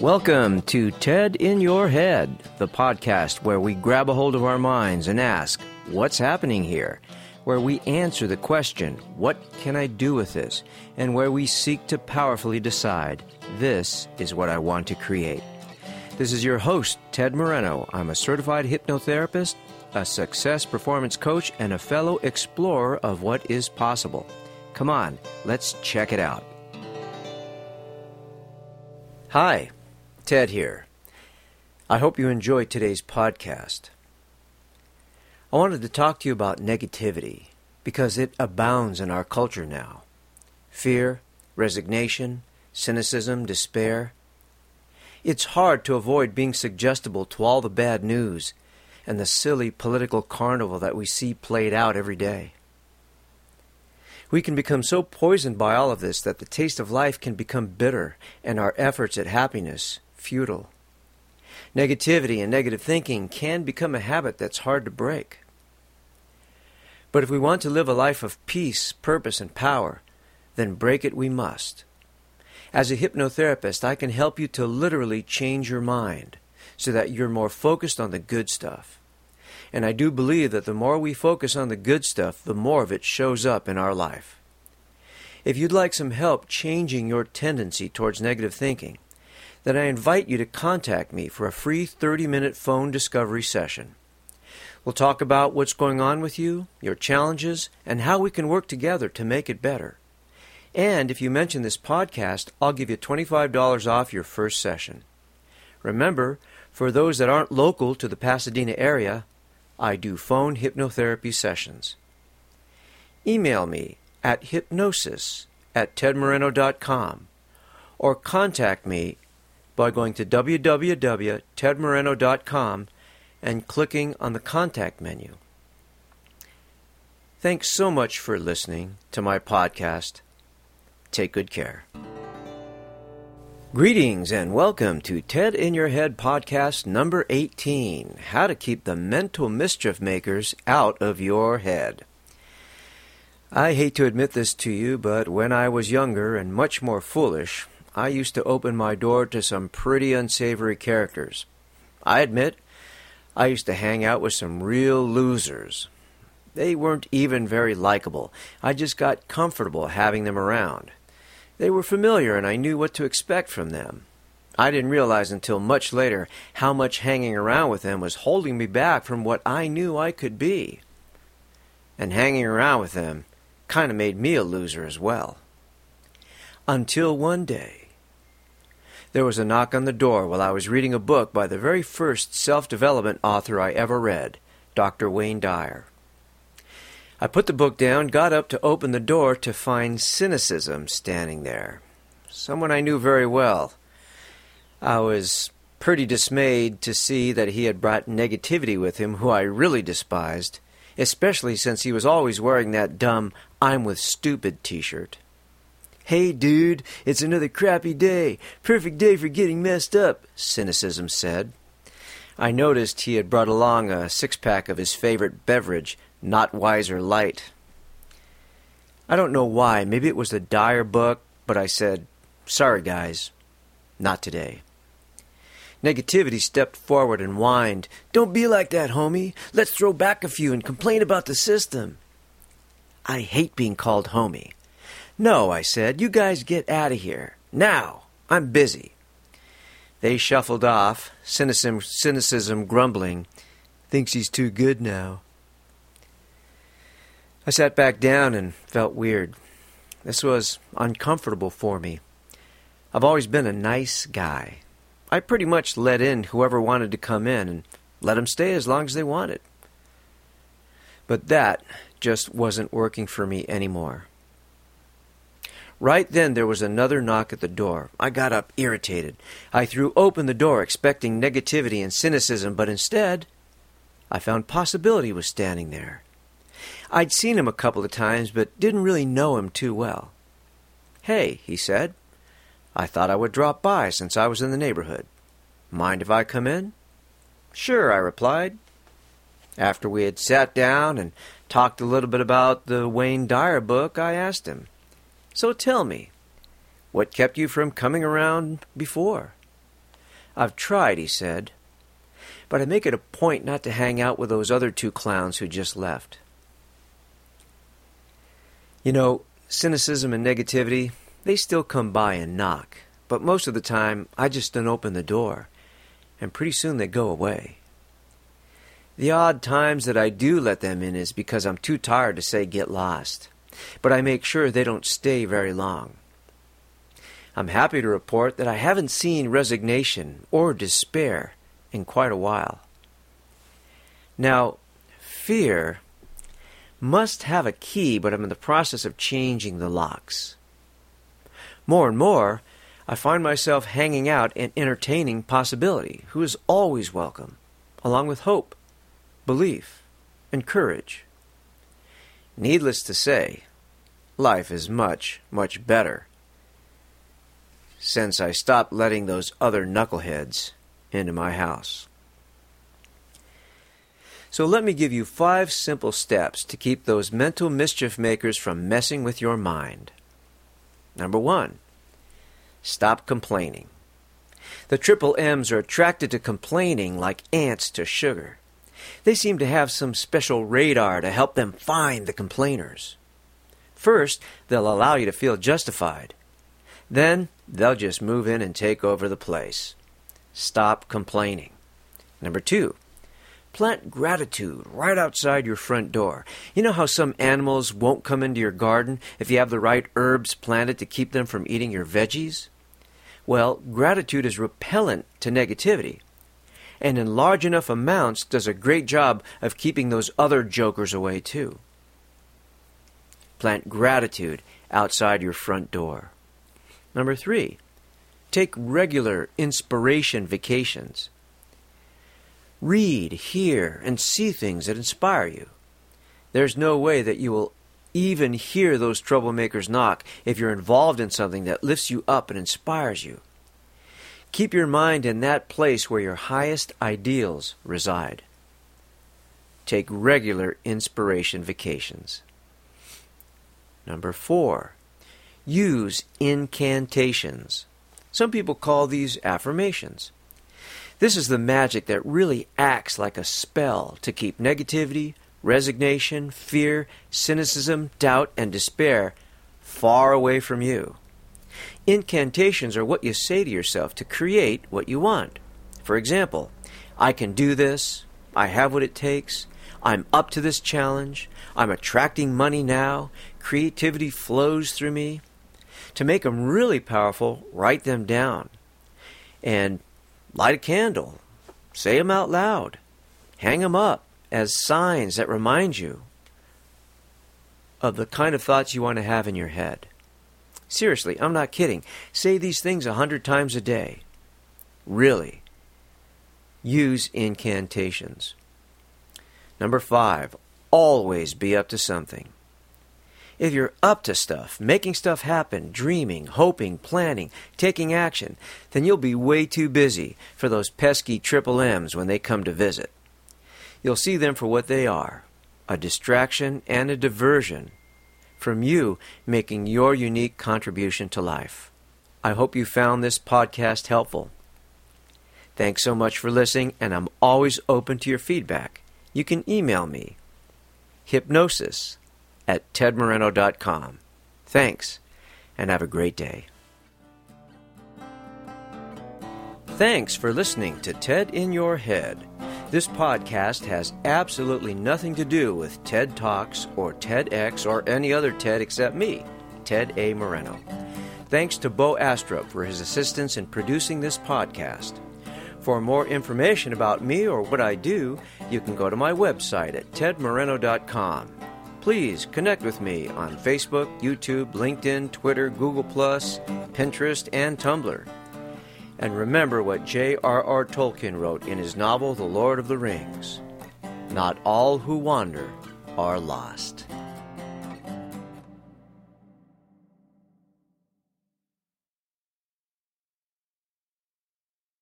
Welcome to TED in Your Head, the podcast where we grab a hold of our minds and ask, What's happening here? Where we answer the question, What can I do with this? And where we seek to powerfully decide, This is what I want to create. This is your host, Ted Moreno. I'm a certified hypnotherapist, a success performance coach, and a fellow explorer of what is possible. Come on, let's check it out. Hi, Ted here. I hope you enjoyed today's podcast. I wanted to talk to you about negativity because it abounds in our culture now. Fear, resignation, cynicism, despair. It's hard to avoid being suggestible to all the bad news and the silly political carnival that we see played out every day. We can become so poisoned by all of this that the taste of life can become bitter and our efforts at happiness futile. Negativity and negative thinking can become a habit that's hard to break. But if we want to live a life of peace, purpose, and power, then break it we must. As a hypnotherapist, I can help you to literally change your mind so that you're more focused on the good stuff. And I do believe that the more we focus on the good stuff, the more of it shows up in our life. If you'd like some help changing your tendency towards negative thinking, then I invite you to contact me for a free 30 minute phone discovery session. We'll talk about what's going on with you, your challenges, and how we can work together to make it better. And if you mention this podcast, I'll give you $25 off your first session. Remember, for those that aren't local to the Pasadena area, I do phone hypnotherapy sessions. Email me at hypnosis at tedmoreno.com or contact me by going to www.tedmoreno.com and clicking on the contact menu. Thanks so much for listening to my podcast. Take good care. Greetings and welcome to TED in Your Head podcast number 18 How to Keep the Mental Mischief Makers Out of Your Head. I hate to admit this to you, but when I was younger and much more foolish, I used to open my door to some pretty unsavory characters. I admit, I used to hang out with some real losers. They weren't even very likable. I just got comfortable having them around. They were familiar, and I knew what to expect from them. I didn't realize until much later how much hanging around with them was holding me back from what I knew I could be. And hanging around with them kind of made me a loser as well. Until one day, there was a knock on the door while I was reading a book by the very first self development author I ever read, Dr. Wayne Dyer. I put the book down, got up to open the door to find cynicism standing there. Someone I knew very well. I was pretty dismayed to see that he had brought negativity with him, who I really despised, especially since he was always wearing that dumb I'm with stupid t shirt. Hey, dude, it's another crappy day. Perfect day for getting messed up, cynicism said. I noticed he had brought along a six pack of his favorite beverage, Not Wiser Light. I don't know why. Maybe it was the Dyer book, but I said, Sorry, guys. Not today. Negativity stepped forward and whined, Don't be like that, homie. Let's throw back a few and complain about the system. I hate being called homie. No, I said, you guys get out of here. Now! I'm busy. They shuffled off, cynicism, cynicism grumbling. Thinks he's too good now. I sat back down and felt weird. This was uncomfortable for me. I've always been a nice guy. I pretty much let in whoever wanted to come in and let them stay as long as they wanted. But that just wasn't working for me anymore. Right then there was another knock at the door. I got up irritated. I threw open the door expecting negativity and cynicism, but instead I found possibility was standing there. I'd seen him a couple of times, but didn't really know him too well. Hey, he said. I thought I would drop by since I was in the neighborhood. Mind if I come in? Sure, I replied. After we had sat down and talked a little bit about the Wayne Dyer book, I asked him, so tell me, what kept you from coming around before? I've tried, he said, but I make it a point not to hang out with those other two clowns who just left. You know, cynicism and negativity, they still come by and knock, but most of the time I just don't open the door, and pretty soon they go away. The odd times that I do let them in is because I'm too tired to say get lost, but I make sure they don't stay very long. I'm happy to report that I haven't seen resignation or despair in quite a while. Now, fear must have a key, but I'm in the process of changing the locks. More and more, I find myself hanging out and entertaining possibility, who is always welcome, along with hope belief, and courage. Needless to say, life is much, much better since I stopped letting those other knuckleheads into my house. So let me give you five simple steps to keep those mental mischief makers from messing with your mind. Number one, stop complaining. The triple M's are attracted to complaining like ants to sugar. They seem to have some special radar to help them find the complainers. First, they'll allow you to feel justified. Then, they'll just move in and take over the place. Stop complaining. Number two, plant gratitude right outside your front door. You know how some animals won't come into your garden if you have the right herbs planted to keep them from eating your veggies? Well, gratitude is repellent to negativity and in large enough amounts does a great job of keeping those other jokers away too. Plant gratitude outside your front door. Number three, take regular inspiration vacations. Read, hear, and see things that inspire you. There's no way that you will even hear those troublemakers knock if you're involved in something that lifts you up and inspires you. Keep your mind in that place where your highest ideals reside. Take regular inspiration vacations. Number four, use incantations. Some people call these affirmations. This is the magic that really acts like a spell to keep negativity, resignation, fear, cynicism, doubt, and despair far away from you. Incantations are what you say to yourself to create what you want. For example, I can do this, I have what it takes, I'm up to this challenge, I'm attracting money now, creativity flows through me. To make them really powerful, write them down. And light a candle, say them out loud, hang them up as signs that remind you of the kind of thoughts you want to have in your head. Seriously, I'm not kidding. Say these things a hundred times a day. Really. Use incantations. Number five, always be up to something. If you're up to stuff, making stuff happen, dreaming, hoping, planning, taking action, then you'll be way too busy for those pesky triple M's when they come to visit. You'll see them for what they are a distraction and a diversion from you making your unique contribution to life. I hope you found this podcast helpful. Thanks so much for listening, and I'm always open to your feedback. You can email me, hypnosis at tedmoreno.com. Thanks, and have a great day. Thanks for listening to TED in Your Head. This podcast has absolutely nothing to do with TED Talks or TEDx or any other TED except me, Ted A. Moreno. Thanks to Bo Astrup for his assistance in producing this podcast. For more information about me or what I do, you can go to my website at tedmoreno.com. Please connect with me on Facebook, YouTube, LinkedIn, Twitter, Google, Pinterest, and Tumblr. And remember what J.R.R. Tolkien wrote in his novel The Lord of the Rings Not all who wander are lost.